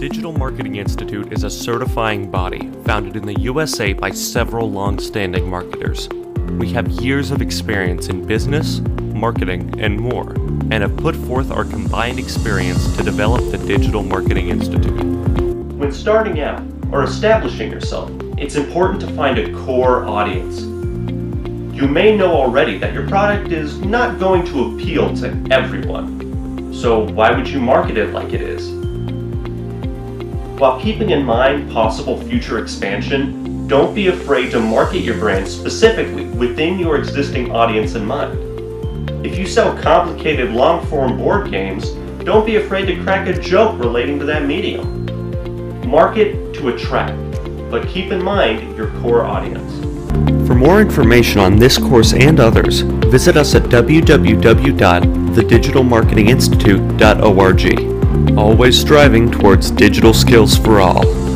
Digital Marketing Institute is a certifying body founded in the USA by several long standing marketers. We have years of experience in business, marketing, and more, and have put forth our combined experience to develop the Digital Marketing Institute. When starting out or establishing yourself, it's important to find a core audience. You may know already that your product is not going to appeal to everyone, so why would you market it like it is? While keeping in mind possible future expansion, don't be afraid to market your brand specifically within your existing audience in mind. If you sell complicated long form board games, don't be afraid to crack a joke relating to that medium. Market to attract, but keep in mind your core audience. For more information on this course and others, visit us at www.thedigitalmarketinginstitute.org always striving towards digital skills for all.